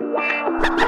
Wow.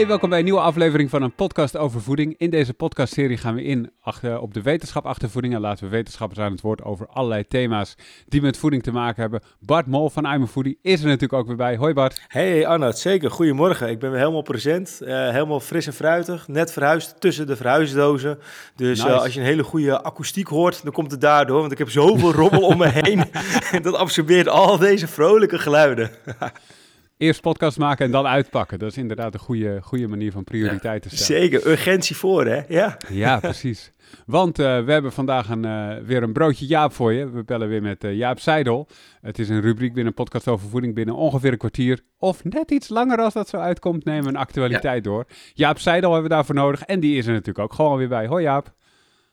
Hey, welkom bij een nieuwe aflevering van een podcast over voeding. In deze podcastserie gaan we in achter, op de wetenschap achter voeding en laten we wetenschappers aan het woord over allerlei thema's die met voeding te maken hebben. Bart Mol van I'm Foodie is er natuurlijk ook weer bij. Hoi Bart. Hey Arnoud, zeker. Goedemorgen. Ik ben weer helemaal present. Uh, helemaal fris en fruitig. Net verhuisd tussen de verhuisdozen. Dus nice. uh, als je een hele goede akoestiek hoort, dan komt het daardoor. Want ik heb zoveel rommel om me heen. dat absorbeert al deze vrolijke geluiden. Eerst podcast maken en dan uitpakken. Dat is inderdaad een goede, goede manier van prioriteiten stellen. Zeker, urgentie voor hè? Ja, ja precies. Want uh, we hebben vandaag een, uh, weer een broodje Jaap voor je. We bellen weer met uh, Jaap Seidel. Het is een rubriek binnen podcast over voeding binnen ongeveer een kwartier. Of net iets langer als dat zo uitkomt, nemen we een actualiteit ja. door. Jaap Seidel hebben we daarvoor nodig en die is er natuurlijk ook gewoon weer bij. Hoi Jaap.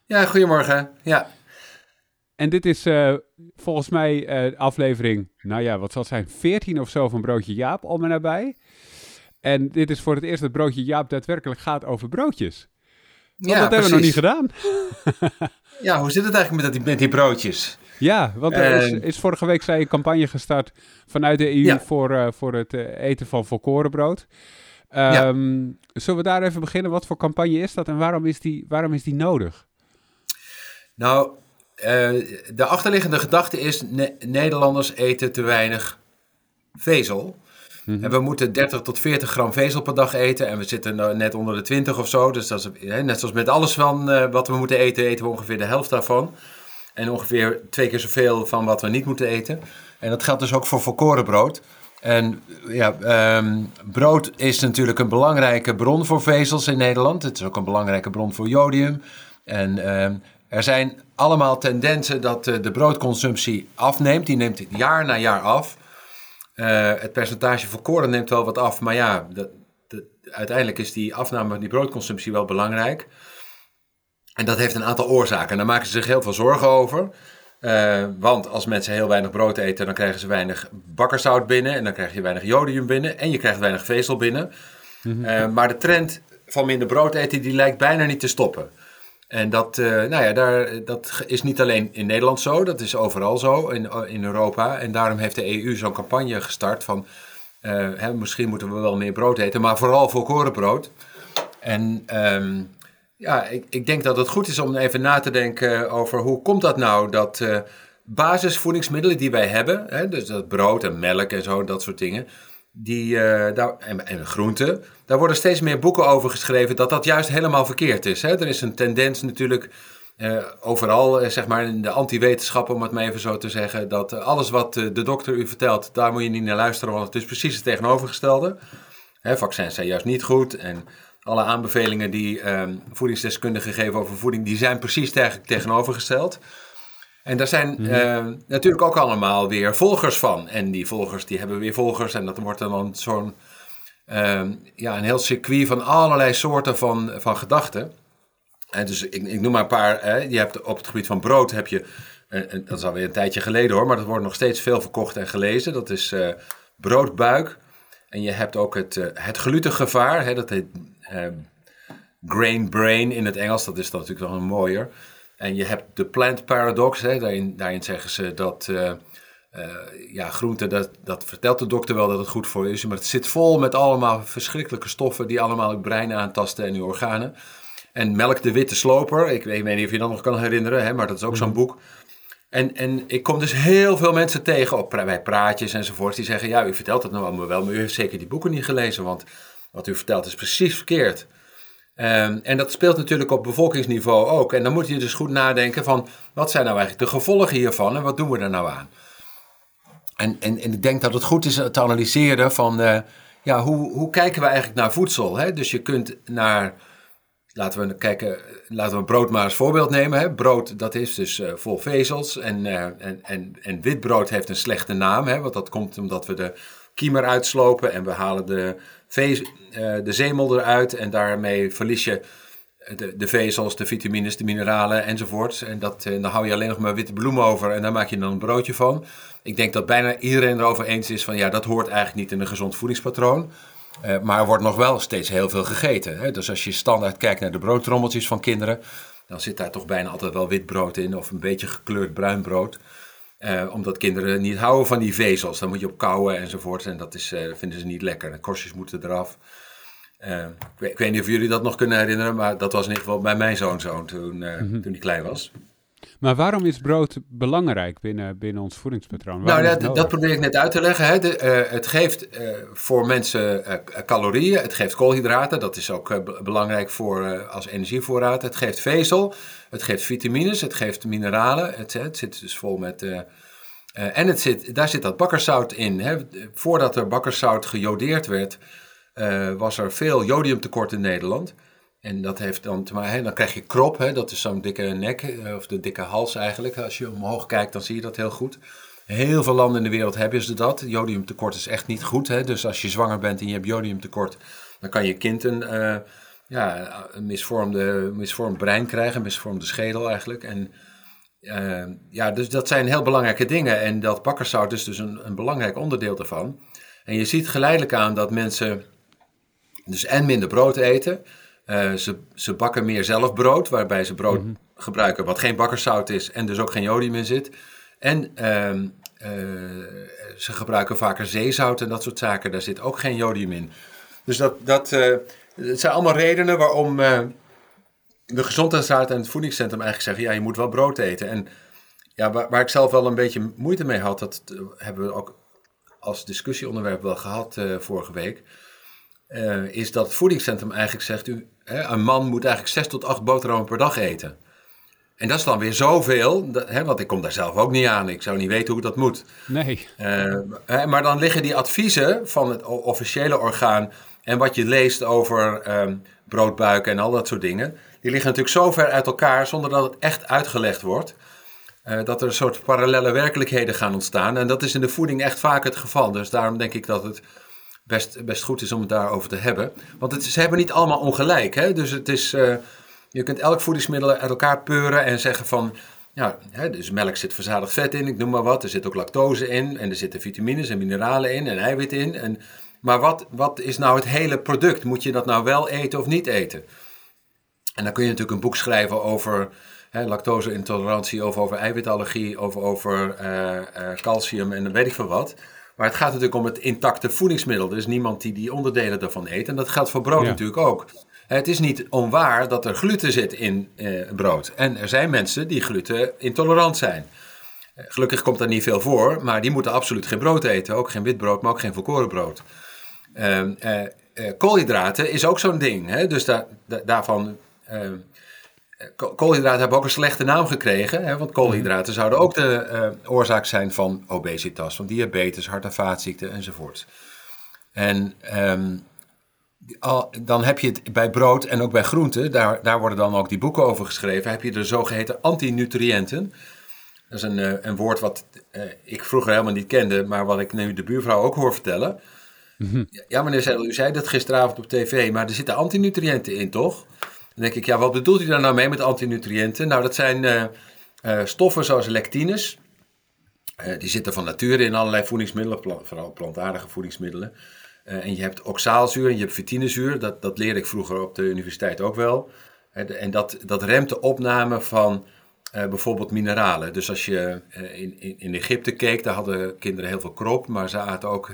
Ja, goedemorgen. Ja. En dit is uh, volgens mij uh, aflevering, nou ja, wat zal het zijn, 14 of zo van Broodje Jaap, om en nabij. En dit is voor het eerst dat Broodje Jaap daadwerkelijk gaat over broodjes. Want ja, dat precies. hebben we nog niet gedaan. ja, hoe zit het eigenlijk met, dat, met die broodjes? Ja, want er is, is, vorige week zei een campagne gestart vanuit de EU ja. voor, uh, voor het eten van volkorenbrood. Um, ja. Zullen we daar even beginnen? Wat voor campagne is dat en waarom is die, waarom is die nodig? Nou, uh, de achterliggende gedachte is: ne Nederlanders eten te weinig vezel. Mm -hmm. En we moeten 30 tot 40 gram vezel per dag eten. En we zitten net onder de 20 of zo. Dus dat is, hè, net zoals met alles van uh, wat we moeten eten, eten we ongeveer de helft daarvan. En ongeveer twee keer zoveel van wat we niet moeten eten. En dat geldt dus ook voor volkorenbrood. En ja, um, brood is natuurlijk een belangrijke bron voor vezels in Nederland. Het is ook een belangrijke bron voor jodium. En um, er zijn allemaal tendensen dat uh, de broodconsumptie afneemt. Die neemt jaar na jaar af. Uh, het percentage voor koren neemt wel wat af, maar ja, de, de, uiteindelijk is die afname van die broodconsumptie wel belangrijk. En dat heeft een aantal oorzaken. En daar maken ze zich heel veel zorgen over. Uh, want als mensen heel weinig brood eten, dan krijgen ze weinig bakkerzout binnen. En dan krijg je weinig jodium binnen. En je krijgt weinig vezel binnen. -hmm. maar de trend van minder brood eten, die lijkt bijna niet te stoppen. En dat, uh, nou ja, daar, dat is niet alleen in Nederland zo, dat is overal zo in, in Europa. En daarom heeft de EU zo'n campagne gestart van, uh, hè, misschien moeten we wel meer brood eten, maar vooral volkorenbrood. En um, ja, ik, ik denk dat het goed is om even na te denken over hoe komt dat nou dat uh, basisvoedingsmiddelen die wij hebben, hè, dus dat brood en melk en zo, dat soort dingen, die, uh, daar, en, en groenten, daar worden steeds meer boeken over geschreven dat dat juist helemaal verkeerd is. Hè? Er is een tendens natuurlijk uh, overal, uh, zeg maar in de anti-wetenschap, om het maar even zo te zeggen, dat alles wat de dokter u vertelt, daar moet je niet naar luisteren, want het is precies het tegenovergestelde. Hè, vaccins zijn juist niet goed en alle aanbevelingen die um, voedingsdeskundigen geven over voeding, die zijn precies tegen, tegenovergesteld. En daar zijn mm -hmm. uh, natuurlijk ook allemaal weer volgers van. En die volgers die hebben weer volgers. En dat wordt dan zo'n uh, ja, een heel circuit van allerlei soorten van, van gedachten. En dus ik, ik noem maar een paar. Hè. Je hebt op het gebied van brood heb je. Uh, dat is alweer een tijdje geleden hoor, maar dat wordt nog steeds veel verkocht en gelezen. Dat is uh, broodbuik. En je hebt ook het, het glutengevaar. Hè, dat heet grain brain in het Engels. Dat is dan natuurlijk wel een mooier. En je hebt de plant paradox, hè, daarin, daarin zeggen ze dat uh, uh, ja, groente, dat, dat vertelt de dokter wel dat het goed voor je is, maar het zit vol met allemaal verschrikkelijke stoffen die allemaal het brein aantasten en je organen. En Melk de Witte Sloper, ik weet, niet of je dat nog kan herinneren, hè, maar dat is ook zo'n boek. En, en ik kom dus heel veel mensen tegen op, bij praatjes enzovoort, die zeggen, ja, u vertelt het nou allemaal wel, maar u heeft zeker die boeken niet gelezen, want wat u vertelt is precies verkeerd. Um, en dat speelt natuurlijk op bevolkingsniveau ook. En dan moet je dus goed nadenken van wat zijn nou eigenlijk de gevolgen hiervan en wat doen we er nou aan? En, en, en ik denk dat het goed is te analyseren van uh, ja, hoe, hoe kijken we eigenlijk naar voedsel? Hè? Dus je kunt naar, laten we kijken, laten we brood maar als voorbeeld nemen. Hè? Brood dat is dus uh, vol vezels en, uh, en, en, en wit brood heeft een slechte naam. Hè? Want dat komt omdat we de kiemer uitslopen en we halen de, vees, uh, de zemel eruit en daarmee verlies je de, de, vezels, de vitamines, de mineralen enzovoort. En dat, en dan hou je alleen nog maar witte bloemen over en daar maak je dan een broodje van. Ik denk dat bijna iedereen erover eens is van ja, dat hoort eigenlijk niet in een gezond voedingspatroon. Uh, maar er wordt nog wel steeds heel veel gegeten. Hè? Dus als je standaard kijkt naar de broodtrommeltjes van kinderen, dan zit daar toch bijna altijd wel wit brood in of een beetje gekleurd bruin brood. Omdat kinderen niet houden van die vezels. Dan moet je op kouwen enzovoort. En dat is, vinden ze niet lekker. De korstjes moeten eraf. Ik, ik, weet niet of jullie dat nog kunnen herinneren, maar dat was in ieder geval bij mijn zoon zo toen, mhm. toen hij klein was. Maar waarom is brood belangrijk binnen, binnen ons voedingspatroon? nou, dat, dat, probeer ik net uit te leggen. Hè. De, uh, het geeft uh, voor mensen uh, calorieën, het geeft koolhydraten, dat is ook belangrijk voor, als energievoorraad. Het geeft vezel, het geeft vitamines, het geeft mineralen. Het, het zit dus vol met. en het zit, daar zit dat bakkerszout in. Hè. Voordat er bakkerszout gejodeerd werd, was er veel jodiumtekort in Nederland. En dat heeft dan te dan krijg je krop, hè, dat is zo'n dikke nek, eh, of de dikke hals eigenlijk. Als je omhoog kijkt, dan zie je dat heel goed. Heel veel landen in de wereld hebben ze dat. Jodiumtekort is echt niet goed. Hè? Dus als je zwanger bent en je hebt jodiumtekort, dan kan je kind een, uh, ja, een misvormde, misvormd brein krijgen, een misvormde schedel eigenlijk. En uh, ja, dus dat zijn heel belangrijke dingen. En dat bakkerszout is dus een, een belangrijk onderdeel daarvan. En je ziet geleidelijk aan dat mensen dus en minder brood eten. Uh, ze, ze bakken meer zelf brood, waarbij ze brood mhm. gebruiken wat geen bakkerszout is en dus ook geen jodium in zit. En uh, ze gebruiken vaker zeezout en dat soort zaken, daar zit ook geen jodium in. Dus dat, dat, het zijn allemaal redenen waarom de Gezondheidsraad en het Voedingscentrum eigenlijk zeggen: ja, je moet wel brood eten. En ja, waar, waar ik zelf wel een beetje moeite mee had, dat hebben we ook als discussieonderwerp wel gehad vorige week. Is dat het voedingscentrum eigenlijk zegt: u, Hè, een man moet eigenlijk zes tot acht boterhammen per dag eten. En dat is dan weer zoveel, dat, hè, want ik kom daar zelf ook niet aan. Ik zou niet weten hoe dat moet. Nee. Uh, maar dan liggen die adviezen van het officiële orgaan en wat je leest over um, broodbuiken en al dat soort dingen, die liggen natuurlijk zo ver uit elkaar zonder dat het echt uitgelegd wordt. Uh, dat er een soort parallele werkelijkheden gaan ontstaan. En dat is in de voeding echt vaak het geval. Dus daarom denk ik dat het best, best goed is om het daarover te hebben. Want het, ze hebben niet allemaal ongelijk. Hè? Dus het is, uh, je kunt elk voedingsmiddel uit elkaar peuren en zeggen van... Ja, hè, dus melk zit verzadigd vet in, ik noem maar wat. Er zit ook lactose in en er zitten vitamines en mineralen in en eiwit in. En, maar wat, wat is nou het hele product? Moet je dat nou wel eten of niet eten? En dan kun je natuurlijk een boek schrijven over lactose-intolerantie, of over eiwitallergie, of over uh, uh, calcium en dan weet ik veel wat. Maar het gaat natuurlijk om het intacte voedingsmiddel. Er is niemand die die onderdelen daarvan eet. En dat geldt voor brood natuurlijk ook. Het is niet onwaar dat er gluten zit in eh, brood. En er zijn mensen die gluten intolerant zijn. Eh, gelukkig komt er niet veel voor, maar die moeten absoluut geen brood eten. Ook geen wit brood, maar ook geen volkoren brood. Ehm, eh, eh, koolhydraten is ook zo'n ding. Hè? Dus daar, daarvan ehm, koolhydraten hebben ook een slechte naam gekregen. Hè, want koolhydraten zouden ook de uh, oorzaak zijn van obesitas, van diabetes, hart- en vaatziekten enzovoort. En um, al, dan heb je het bij brood en ook bij groenten, daar, daar worden dan ook die boeken over geschreven, heb je de zogeheten antinutriënten. Dat is een, uh, een woord wat uh, ik vroeger helemaal niet kende, maar wat ik nu de buurvrouw ook hoor vertellen. Mm -hmm. Ja, meneer Zeidel, u zei dat gisteravond op tv, maar er zitten antinutriënten in, toch? Dan denk ik, ja, wat bedoelt u daar nou mee met antinutriënten? Nou, dat zijn uh, uh, stoffen zoals lectines. Uh, die zitten van nature in allerlei voedingsmiddelen, vooral plantaardige voedingsmiddelen. en je hebt oxaalzuur en je hebt vitinezuur. Dat, dat leerde ik vroeger op de universiteit ook wel. en dat, dat remt de opname van bijvoorbeeld mineralen. Dus als je in, in, in, Egypte keek, daar hadden kinderen heel veel krop, maar ze aten ook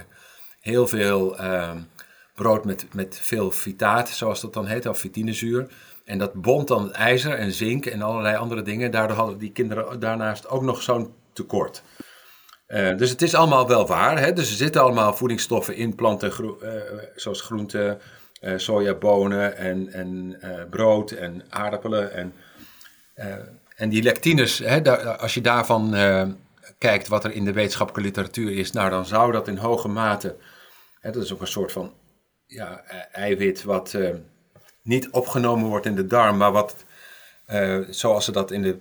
heel veel ehm, brood met, met veel vitaat, zoals dat dan heet, of vitinezuur. En dat bond dan het ijzer en zink en allerlei andere dingen. Daardoor hadden die kinderen daarnaast ook nog zo'n tekort. Uh, dus het is allemaal wel waar. Hè? Dus er zitten allemaal voedingsstoffen in planten, uh, zoals groenten, uh, sojabonen en, en brood en aardappelen. En, en die lectines, hè, daar, als je daarvan kijkt wat er in de wetenschappelijke literatuur is, nou dan zou dat in hoge mate, hè, dat is ook een soort van ja, eiwit wat niet opgenomen wordt in de darm, maar wat, uh, zoals ze dat in, de,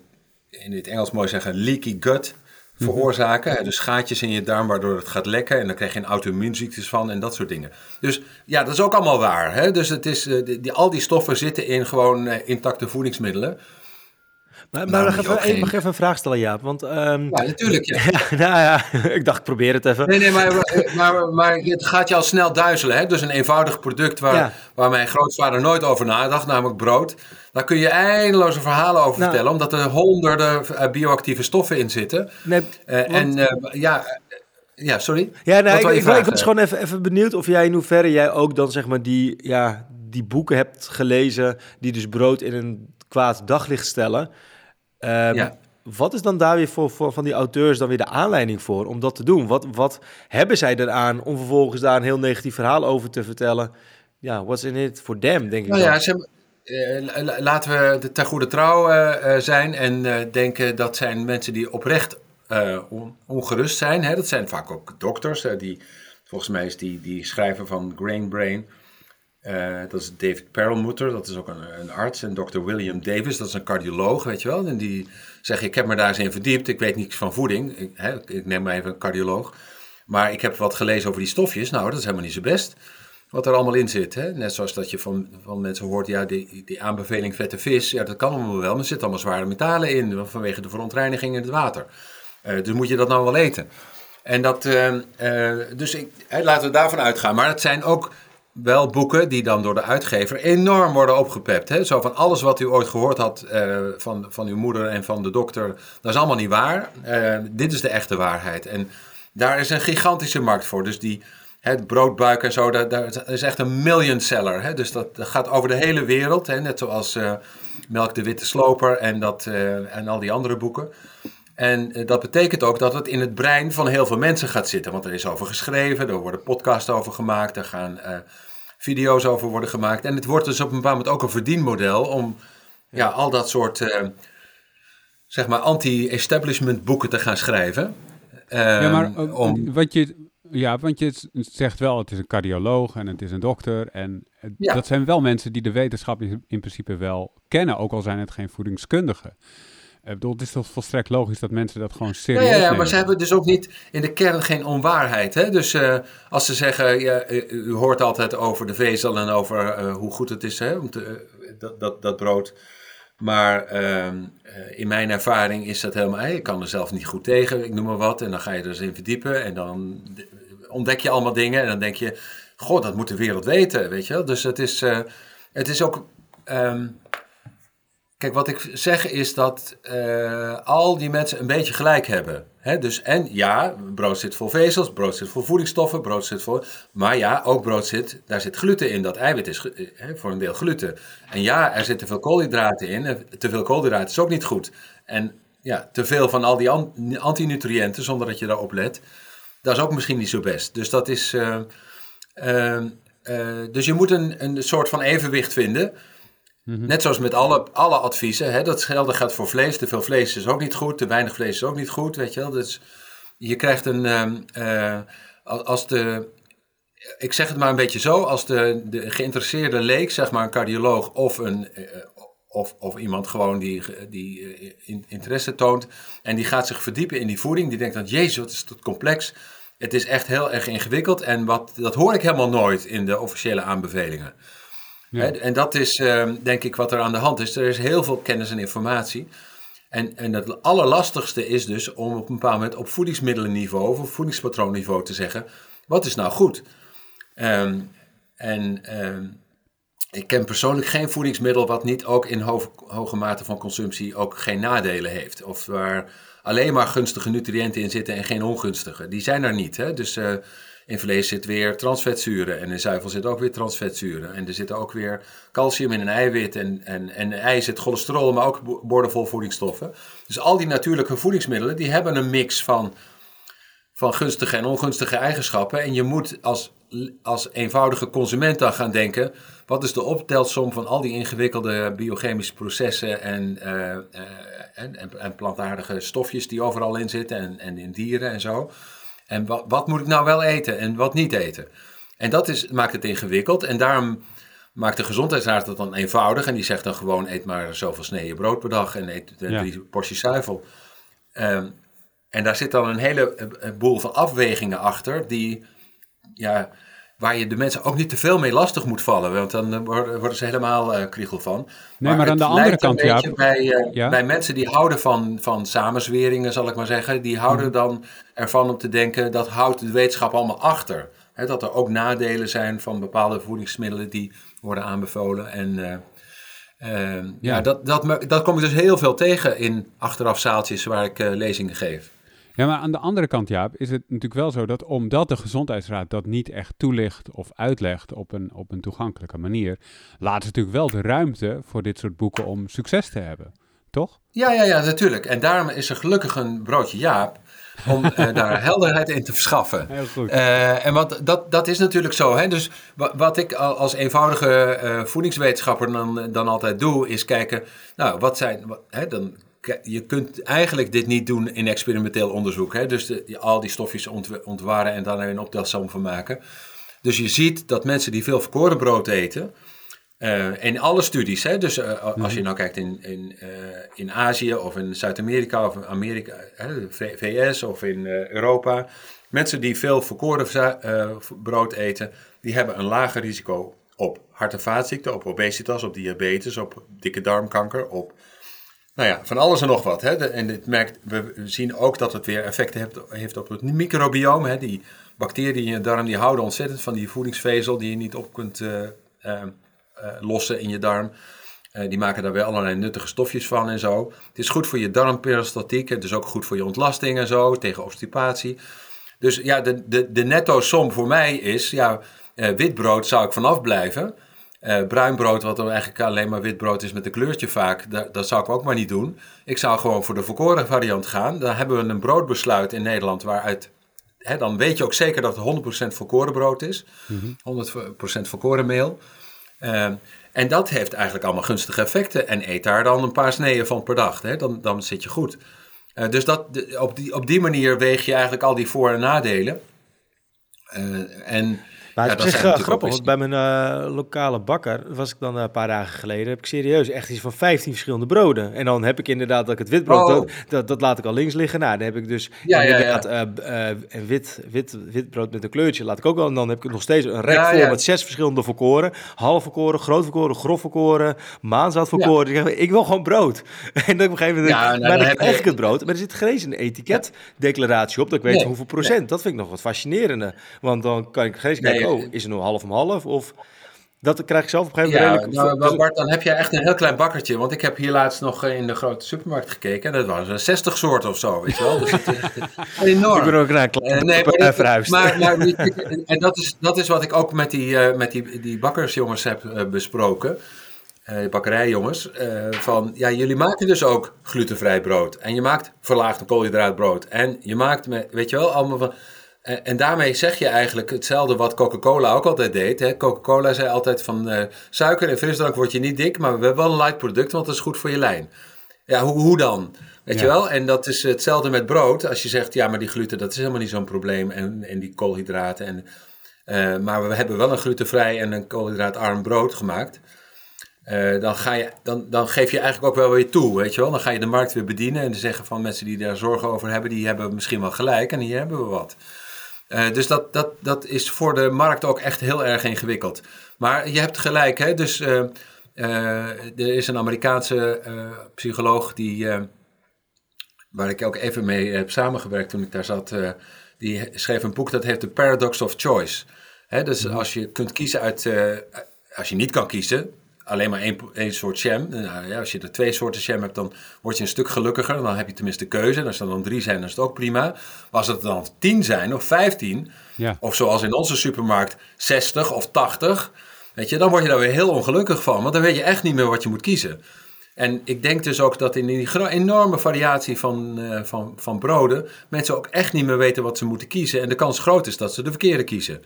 in het Engels mooi zeggen, leaky gut veroorzaken. Mm Dus gaatjes in je darm waardoor het gaat lekken en dan krijg je een auto-immuunziektes van en dat soort dingen. Dus ja, dat is ook allemaal waar. Hè? Dus het is, uh, die, al die stoffen zitten in gewoon uh, intacte voedingsmiddelen. Maar, maar mag, even, geen... mag even een vraag stellen, Jaap? Want, um... Ja, natuurlijk. Ja. nou ja, ik dacht, ik probeer het even. Nee, nee, maar, maar, maar het gaat je al snel duizelen. Hè? Dus een eenvoudig product waar, waar mijn grootvader nooit over nadacht, namelijk brood. Daar kun je eindeloze verhalen over nou. vertellen, omdat er honderden eh, bioactieve stoffen in zitten. Nee, uh, En uh, ja, ja, sorry. Ja, nee, ik, ik, ik, was gewoon even, even benieuwd of jij in hoeverre jij ook dan zeg maar die, ja, die boeken hebt gelezen die dus brood in een kwaad daglicht stellen. Um, ja. Wat is dan daar weer voor, voor van die auteurs dan weer de aanleiding voor om dat te doen? Wat, wat hebben zij eraan om vervolgens daar een heel negatief verhaal over te vertellen? Ja, what's in it for them, denk ik. Nou ja, ze, uh, laten we de ter goede trouw uh, zijn en uh, denken dat zijn mensen die oprecht on, ongerust zijn. Hè? Dat zijn vaak ook dokters. die, volgens mij is die, die schrijver van Grain Brain uh, dat is David Perlmutter, dat is ook een, een, arts. En Dr. William Davis, dat is een cardioloog, weet je wel. En die zegt, ik heb me daar eens in verdiept. Ik weet niets van voeding. Ik, hè, ik neem maar even een cardioloog. Maar ik heb wat gelezen over die stofjes. Nou, dat is helemaal niet zo best. Wat er allemaal in zit. Hè? Net zoals dat je van, van mensen hoort, ja, die, die aanbeveling vette vis. Ja, dat kan allemaal wel. Maar er zitten allemaal zware metalen in. Vanwege de verontreiniging in het water. Uh, dus moet je dat nou wel eten. En dat, uh, dus ik, laten we daarvan uitgaan. Maar het zijn ook wel boeken die dan door de uitgever enorm worden opgepept. Hè? Zo van alles wat u ooit gehoord had uh, van, van uw moeder en van de dokter, dat is allemaal niet waar. Uh, dit is de echte waarheid. En daar is een gigantische markt voor. Dus die, het broodbuik en zo, dat, is echt een million seller. Hè? Dus dat, gaat over de hele wereld. Hè? Net zoals uh, Melk de Witte Sloper en, dat, en al die andere boeken. En dat betekent ook dat het in het brein van heel veel mensen gaat zitten. Want er is over geschreven, er worden podcasts over gemaakt, er gaan video's over worden gemaakt. En het wordt dus op een bepaald moment ook een verdienmodel om ja, al dat soort uh, zeg maar anti-establishment boeken te gaan schrijven. ja, maar ehm, om... want, je, ja, want je zegt wel, het is een cardioloog en het is een dokter. En dat zijn wel mensen die de wetenschap in principe wel kennen, ook al zijn het geen voedingskundigen. Ik bedoel, het is toch volstrekt logisch dat mensen dat gewoon serieus ja, ja, ja maar ze hebben dus ook niet in de kern geen onwaarheid. Hè? Dus uh, als ze zeggen, ja, u hoort altijd over de vezel en over uh, hoe goed het is hè, om te, dat, dat, dat brood. Maar uh, in mijn ervaring is dat helemaal, ik kan er zelf niet goed tegen, ik noem maar wat. En dan ga je er eens in verdiepen en dan ontdek je allemaal dingen. En dan denk je, god, dat moet de wereld weten, weet je wel. Dus het is, het is ook... Um, Kijk, wat ik zeg is dat uh, al die mensen een beetje gelijk hebben. He, dus, en ja, brood zit vol vezels, brood zit vol voedingsstoffen, brood zit vol... Maar ja, ook brood zit, daar zit gluten in. Dat eiwit is he, voor een deel gluten. En ja, er zitten veel koolhydraten in. Te veel koolhydraten is ook niet goed. En ja, te veel van al die antinutriënten, zonder dat je daarop let... Dat is ook misschien niet zo best. Dus dat is... Uh, dus je moet een, een soort van evenwicht vinden... Mhm. Net zoals met alle, alle adviezen, hè, dat gaat voor vlees. Te veel vlees is ook niet goed, te weinig vlees is ook niet goed, weet je wel. Dus je krijgt een, uh, als de, ik zeg het maar een beetje zo, als de, de geïnteresseerde leek, zeg maar een cardioloog of, een, uh, of, of iemand gewoon die, die uh, interesse toont en die gaat zich verdiepen in die voeding, die denkt dan, jezus, wat is dat complex. Het is echt heel erg ingewikkeld en wat, dat hoor ik helemaal nooit in de officiële aanbevelingen. En dat is ehm, denk ik wat er aan de hand is. Er is heel veel kennis en informatie. En, en het allerlastigste is dus om op een bepaald moment op voedingsmiddelenniveau of op voedingspatroonniveau te zeggen: wat is nou goed? Ehm, en ehm, ik ken persoonlijk geen voedingsmiddel wat niet ook in hoge mate van consumptie ook geen nadelen heeft. Of waar alleen maar gunstige nutriënten in zitten en geen ongunstige. Die zijn er niet. Hè? Dus uh, in vlees zit weer transvetzuren en in zuivel zit ook weer transvetzuren. En er zit ook weer calcium in een eiwit en, en, en ei zit cholesterol, maar ook boordevol voedingsstoffen. Dus al die natuurlijke voedingsmiddelen, die hebben een mix van, van gunstige en ongunstige eigenschappen. En je moet als, als eenvoudige consument dan gaan denken, wat is de optelsom van al die ingewikkelde biochemische processen en, uh, en, en, en, plantaardige stofjes die overal in zitten en, en in dieren en zo. En wat, wat moet ik nou wel eten en wat niet eten? En dat is, maakt het ingewikkeld. En daarom maakt de gezondheidsraad het dan eenvoudig. En die zegt dan gewoon: eet maar zoveel sneeën brood per dag en eet drie porties zuivel. Ehm, en daar zit dan een hele boel van afwegingen achter, die, ja, waar je de mensen ook niet te veel mee lastig moet vallen. Want dan worden ze helemaal uh, kriegel van. Nee, maar, aan de andere kant, ja. Bij, ja. bij mensen die houden van, van samenzweringen, zal ik maar zeggen. Die houden mhm. dan ervan om te denken, dat houdt de wetenschap allemaal achter. dat er ook nadelen zijn van bepaalde voedingsmiddelen die worden aanbevolen. En ja, dat, dat, dat kom ik dus heel veel tegen in achterafzaaltjes waar ik lezingen geef. Ja, maar aan de andere kant, Jaap, is het natuurlijk wel zo dat omdat de Gezondheidsraad dat niet echt toelicht of uitlegt op een, op een toegankelijke manier, laat het natuurlijk wel de ruimte voor dit soort boeken om succes te hebben, toch? Ja, ja, ja, natuurlijk. En daarom is er gelukkig een broodje Jaap om uh, daar helderheid in te verschaffen. Heel goed. Uh, en wat, dat, dat is natuurlijk zo. Hè? Dus wat, ik als eenvoudige uh, voedingswetenschapper dan, dan altijd doe, is kijken, nou, wat zijn, wat, hè, dan, je kunt eigenlijk dit niet doen in experimenteel onderzoek. Hè? Dus de, al die stofjes ont, ontwaren en daar een optelsom van maken. Dus je ziet dat mensen die veel verkoren brood eten, uh, in alle studies, hè, dus uh, als je mhm. nou kijkt in, in, uh, in Azië of in Zuid-Amerika of in Amerika, VS of in Europa, mensen die veel verkoren brood eten, die hebben een lager risico op hart- en vaatziekten, op obesitas, op diabetes, op dikke darmkanker, op nou ja, van alles en nog wat. Hè. en dit merkt, we zien ook dat het weer effecten heeft, heeft op het microbiome. Hè. Die bacteriën in je darm die houden ontzettend van die voedingsvezel die je niet op kunt uh, lossen in je darm. Uh, die maken daar weer allerlei nuttige stofjes van en zo. Het is goed voor je darmperistaltiek. Het is ook goed voor je ontlasting en zo, tegen obstipatie. Dus ja, de, de, de netto som voor mij is, ja, uh, wit brood zou ik vanaf blijven. Uh, bruin brood, wat dan eigenlijk alleen maar wit brood is met een kleurtje vaak, dat, zou ik ook maar niet doen. Ik zou gewoon voor de volkoren variant gaan. Dan hebben we een broodbesluit in Nederland waaruit, dan weet je ook zeker dat het 100% volkoren brood is. Mm -hmm. 100% volkoren meel. Ehm, en dat heeft eigenlijk allemaal gunstige effecten. En eet daar dan een paar sneeën van per dag. Dan, dan zit je goed. Uh, dus dat, op, die, op die manier weeg je eigenlijk al die voor- en nadelen. En maar het is grappig, want bij mijn uh, lokale bakker was ik dan een paar dagen geleden, heb ik serieus echt iets van 15 verschillende broden. En dan heb ik inderdaad dat ik het witbrood, oh. dat, dat, laat ik al links liggen. Nou, dan heb ik dus ja, inderdaad. Uh, wit, wit, witbrood met een kleurtje, laat ik ook wel. En dan heb ik nog steeds een rek vol met zes verschillende volkoren. Half volkoren, groot volkoren, grof volkoren, maanzaad volkoren. Ik wil gewoon brood. en dan op een gegeven moment, ja, nou, maar dan heb ik het brood. Maar er zit geen eens een etiketdeclaratie op, dat ik weet hoeveel procent. Dat vind ik nog wat fascinerende. Want dan kan ik geen oh, is het nou half om half? Of dat krijg ik zelf op een gegeven moment. Ja, nou, Bart, dan heb je echt een heel klein bakkertje. Want ik heb hier laatst nog in de grote supermarkt gekeken. En dat waren 60 soorten of zo, weet je wel. Dus het is enorm. Ik ben ook een klein uh, nee, maar, maar, maar, En dat is, dat is wat ik ook met die, uh, met die, die bakkersjongens heb uh, besproken. bakkerijjongens. van, ja, jullie maken dus ook glutenvrij brood. En je maakt verlaagd koolhydraatbrood. En je maakt, met, weet je wel, allemaal van en, en, daarmee zeg je eigenlijk hetzelfde wat Coca-Cola ook altijd deed. Coca-Cola zei altijd van uh, suiker en frisdrank word je niet dik, maar we hebben wel een light product, want dat is goed voor je lijn. Ja, hoe, hoe dan? Weet je wel? En dat is hetzelfde met brood. Als je zegt, ja, maar die gluten, dat is helemaal niet zo'n probleem. En, en die koolhydraten. En, uh, maar we hebben wel een glutenvrij en een koolhydraatarm brood gemaakt. Uh, dan, ga je, dan, dan geef je eigenlijk ook wel weer toe, weet je wel. Dan ga je de markt weer bedienen en zeggen van mensen die daar zorgen over hebben, die hebben misschien wel gelijk en hier hebben we wat. Uh, dus dat, dat, dat is voor de markt ook echt heel erg ingewikkeld. Maar je hebt gelijk, hè? Dus uh, uh, er is een Amerikaanse psycholoog die, waar ik ook even mee heb samengewerkt toen ik daar zat. die schreef een boek dat heet The Paradox of Choice. Hè, dus mhm. als je kunt kiezen uit, als je niet kan kiezen, alleen maar één, één soort jam. Nou, ja, als je er twee soorten jam hebt, dan word je een stuk gelukkiger. Dan heb je tenminste keuze. En als er dan drie zijn, dan is het ook prima. Maar als het dan tien zijn of vijftien, ja. of zoals in onze supermarkt 60 of 80, weet je, dan word je daar weer heel ongelukkig van. Want dan weet je echt niet meer wat je moet kiezen. En ik denk dus ook dat in die enorme variatie van, uh, van, van broden, mensen ook echt niet meer weten wat ze moeten kiezen. En de kans groot is dat ze de verkeerde kiezen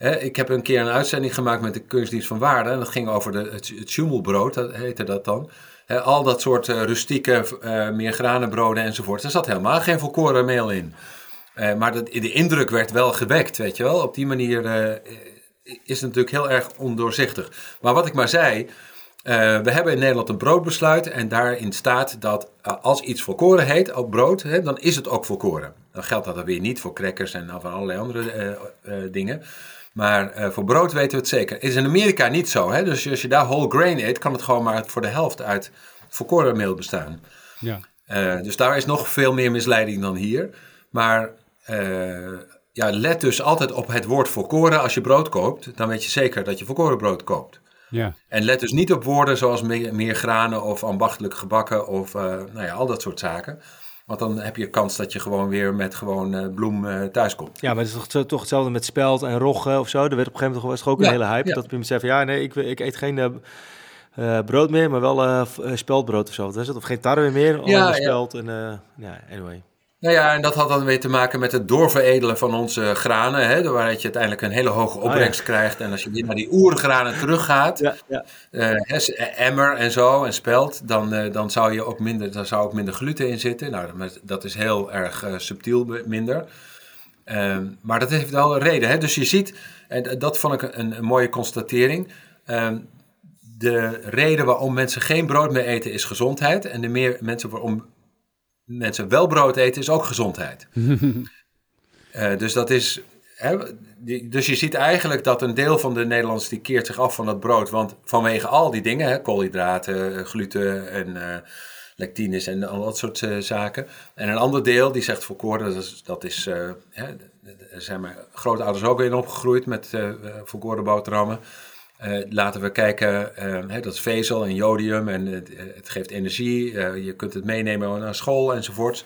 ik heb een keer een uitzending gemaakt met de kunstdienst van Waarde. En dat ging over de, het, het dat heette dat dan. al dat soort uh, rustieke, uh, meergranenbroden enzovoort. Er zat helemaal geen volkoren meel in. Uh, maar de, de indruk werd wel gewekt, weet je wel. Op die manier is het natuurlijk heel erg ondoorzichtig. Maar wat ik maar zei, we hebben in Nederland een broodbesluit en daarin staat dat als iets volkoren heet, op brood, hè, dan is het ook volkoren. Dan geldt dat dan weer niet voor crackers en van allerlei andere dingen. Maar voor brood weten we het zeker. Is in Amerika niet zo. Hè? Dus als je daar whole grain eet, kan het gewoon maar voor de helft uit volkoren meel bestaan. Ja. dus daar is nog veel meer misleiding dan hier. Maar ja, let dus altijd op het woord volkoren. Als je brood koopt, dan weet je zeker dat je volkoren brood koopt. Ja. En let dus niet op woorden zoals meer, meer granen of ambachtelijk gebakken of nou ja, al dat soort zaken. Want dan heb je kans dat je gewoon weer met gewoon uh, bloem uh, thuis komt. Ja, maar het is toch, toch hetzelfde met spelt en roggen of zo. Er werd op een gegeven moment was ook een hele hype. Dat mensen zeggen van ja, nee, ik, ik eet geen brood meer, maar wel speldbrood of zo. Wat is het? Of geen tarwe meer, ja, spelt. En, ja, anyway. Nou ja, en dat had dan weer te maken met het doorveredelen van onze granen. Hè, waar je uiteindelijk een hele hoge ah, opbrengst krijgt. En als je weer naar die oergranen teruggaat, ja, ja. Uh, emmer en zo, en spelt, dan, uh, dan, zou je ook minder, dan zou ook minder gluten in zitten. Nou, dat is heel erg uh, subtiel minder. Ehm, maar dat heeft wel een reden. Hè? Dus je ziet, en dat vond ik een, een mooie constatering. Ehm, de reden waarom mensen geen brood meer eten is gezondheid. En de meer mensen waarom mensen wel brood eten, is ook gezondheid. uh, dus dat is. Hè, die, dus je ziet eigenlijk dat een deel van de Nederlanders die keert zich af van dat brood. Want vanwege al die dingen, hè, koolhydraten, gluten en uh, lectines en al dat soort uh, zaken. En een ander deel die zegt volkoren, dat is. Dat is hè, er zijn mijn grootouders ook in opgegroeid met volkoren boterhammen. Uh, laten we kijken, uh, hè, dat is vezel en jodium en het, het geeft energie. Uh, je kunt het meenemen naar school enzovoort.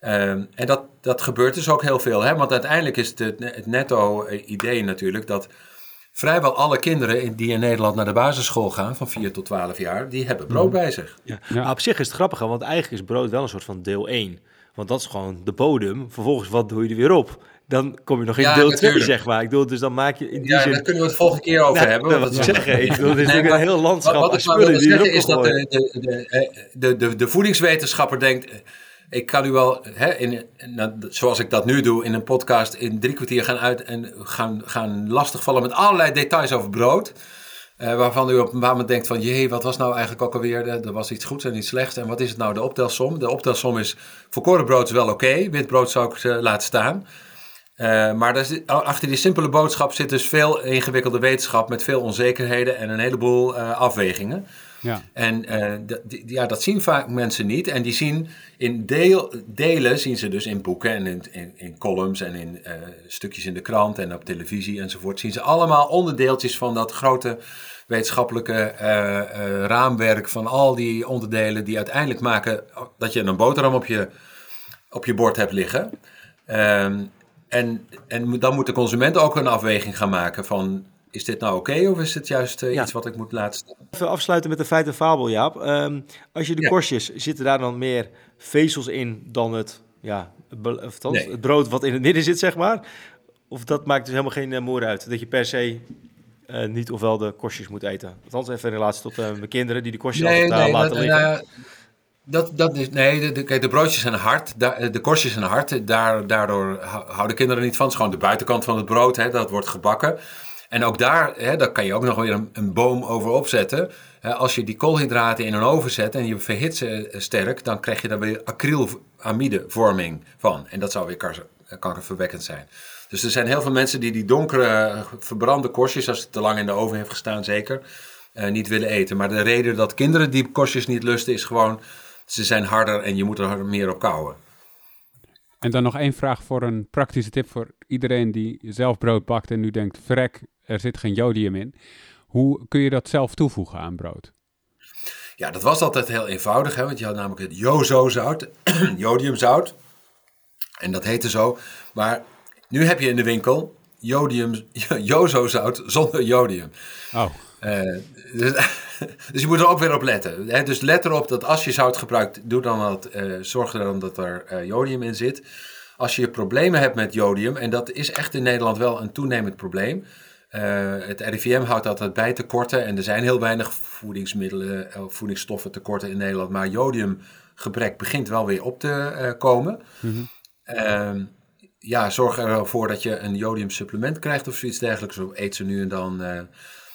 Ehm, en dat, dat gebeurt dus ook heel veel. Hè? Want uiteindelijk is het, het netto-idee natuurlijk dat vrijwel alle kinderen die in Nederland naar de basisschool gaan, van 4 tot 12 jaar, die hebben brood mhm. bij zich. Ja. ja. op zich is het grappig, want eigenlijk is brood wel een soort van deel 1. Want dat is gewoon de bodem. Vervolgens, wat doe je er weer op? dan kom je nog in deel 2, zeg maar. Ik bedoel, dus dan maak je in die ja, zin... daar kunnen we het volgende keer over nou, hebben. wat ik zeggen. Ik bedoel, is een heel landschap wat, wat spullen die zeggen is dat de, de, de, de, de voedingswetenschapper denkt... Ik kan u wel, hè, in, nou, zoals ik dat nu doe, in een podcast in drie kwartier gaan uit en gaan, gaan lastigvallen met allerlei details over brood. Uh, waarvan u op een moment denkt van, jee, wat was nou eigenlijk ook alweer, de, er was iets goeds en iets slechts. En wat is het nou, de optelsom? De optelsom is, voor brood is wel oké, okay, wit brood zou ik uh, laten staan. Maar achter die simpele boodschap zit dus veel ingewikkelde wetenschap met veel onzekerheden en een heleboel afwegingen. Ja. En uh, ja, dat zien vaak mensen niet. En die zien in deel, delen, zien ze dus in boeken en in, in, columns en in stukjes in de krant en op televisie enzovoort, zien ze allemaal onderdeeltjes van dat grote wetenschappelijke raamwerk van al die onderdelen die uiteindelijk maken dat je een boterham op je, op je bord hebt liggen. Ehm, en, en dan moet de consument ook een afweging gaan maken van... Is dit nou oké of is het juist uh, iets wat ik moet laten staan? Even afsluiten met de feit en fabel, Jaap. Um, als je de ja. korstjes, zitten daar dan meer vezels in dan het, ja, het, nee. het brood wat in het midden zit, zeg maar? Of dat maakt dus helemaal geen uh, moer uit? Dat je per se uh, niet ofwel de korstjes moet eten? Althans, even in relatie tot mijn kinderen die de korstjes nee, altijd nee, laten liggen. Dat, dat is, nee, de, de, de broodjes zijn hard, de korstjes zijn hard. Daar, daardoor houden kinderen niet van. Het is gewoon de buitenkant van het brood, hè, dat wordt gebakken. En ook daar, hè, daar kan je ook nog weer een, boom over opzetten. als je die koolhydraten in een oven zet en je verhit ze sterk, dan krijg je daar weer acrylamidevorming van. En dat zou weer kankerverwekkend zijn. Dus er zijn heel veel mensen die die donkere verbrande korstjes, als het te lang in de oven heeft gestaan zeker, uh, niet willen eten. Maar de reden dat kinderen die korstjes niet lusten is gewoon ze zijn harder en je moet er meer op kouwen. En dan nog één vraag voor een praktische tip voor iedereen die zelf brood bakt en nu denkt, vrek, er zit geen jodium in. Hoe kun je dat zelf toevoegen aan brood? Ja, dat was altijd heel eenvoudig, hè, want je had namelijk het jozo-zout, jodiumzout. En dat heette zo. Maar nu heb je in de winkel jodium, jozo-zout zonder jodium. Oh. Uh, dus, dus, je moet er ook weer op letten. Hè? Dus let erop dat als je zout gebruikt, doe dan dat, uh, zorg er dan dat er uh, jodium in zit. Als je problemen hebt met jodium, en dat is echt in Nederland wel een toenemend probleem. Het RIVM houdt altijd bij tekorten en er zijn heel weinig voedingsmiddelen, voedingsstoffen tekorten in Nederland. Maar jodiumgebrek begint wel weer op te komen. Mm -hmm. ja, zorg ervoor dat je een jodiumsupplement krijgt of zoiets dergelijks. Zo eet ze nu en dan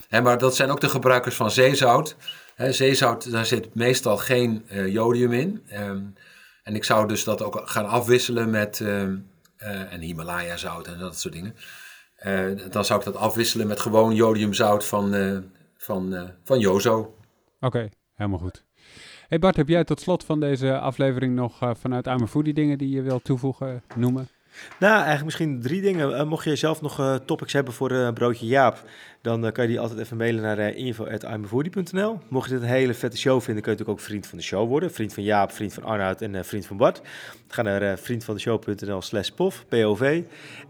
maar dat zijn ook de gebruikers van zeezout. zeezout, daar zit meestal geen jodium in. Um, en ik zou dus dat ook gaan afwisselen met uh, uh, en Himalaya-zout en dat soort dingen. Dan zou ik dat afwisselen met gewoon jodiumzout van, van, van Jozo. Oké, helemaal goed. Hey Bart, heb jij tot slot van deze aflevering nog vanuit I'm Foodie dingen die je wilt toevoegen, noemen? Nou, eigenlijk misschien drie dingen. mocht je zelf nog topics hebben voor Broodje Jaap, dan kan je die altijd even mailen naar info.imavoodie.nl. Mocht je dit een hele vette show vinden, kun je natuurlijk ook vriend van de show worden. Vriend van Jaap, vriend van Arnoud en vriend van Bart. Ga naar vriendvandeshow.nl slash pof, POV.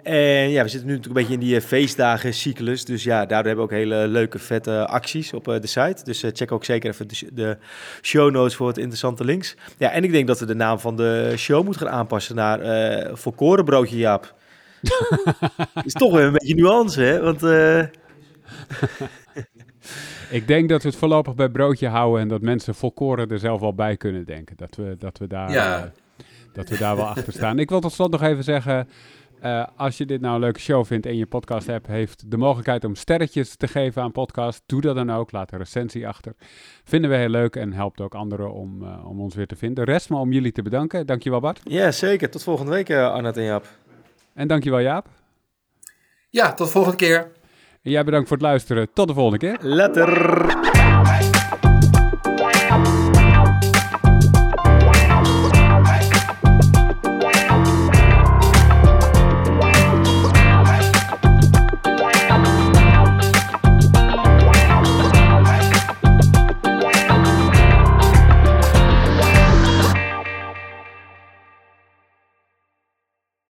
En ja, we zitten nu natuurlijk een beetje in die feestdagen cyclus. Dus ja, daardoor hebben we ook hele leuke, vette acties op de site. Dus check ook zeker even de, show notes voor het interessante links. Ja, en ik denk dat we de naam van de show moeten gaan aanpassen naar uh, Volkorenbroodje Jaap. is toch weer een beetje nuance, hè? Want... ik denk dat we het voorlopig bij broodje houden en dat mensen volkoren er zelf wel bij kunnen denken. Dat we, dat we, daar, ja. uh, dat we daar wel achter staan. Ik wil tot slot nog even zeggen, uh, als je dit nou een leuke show vindt en je podcast app heeft de mogelijkheid om sterretjes te geven aan podcast, doe dat dan ook. Laat een recensie achter. Vinden we heel leuk en helpt ook anderen om, uh, om ons weer te vinden. Rest maar om jullie te bedanken. Dankjewel Bart. Ja, zeker. Tot volgende week Arnoud en Jaap. En dankjewel Jaap. Ja, tot volgende keer. En jij bedankt voor het luisteren. Tot de volgende keer. Later.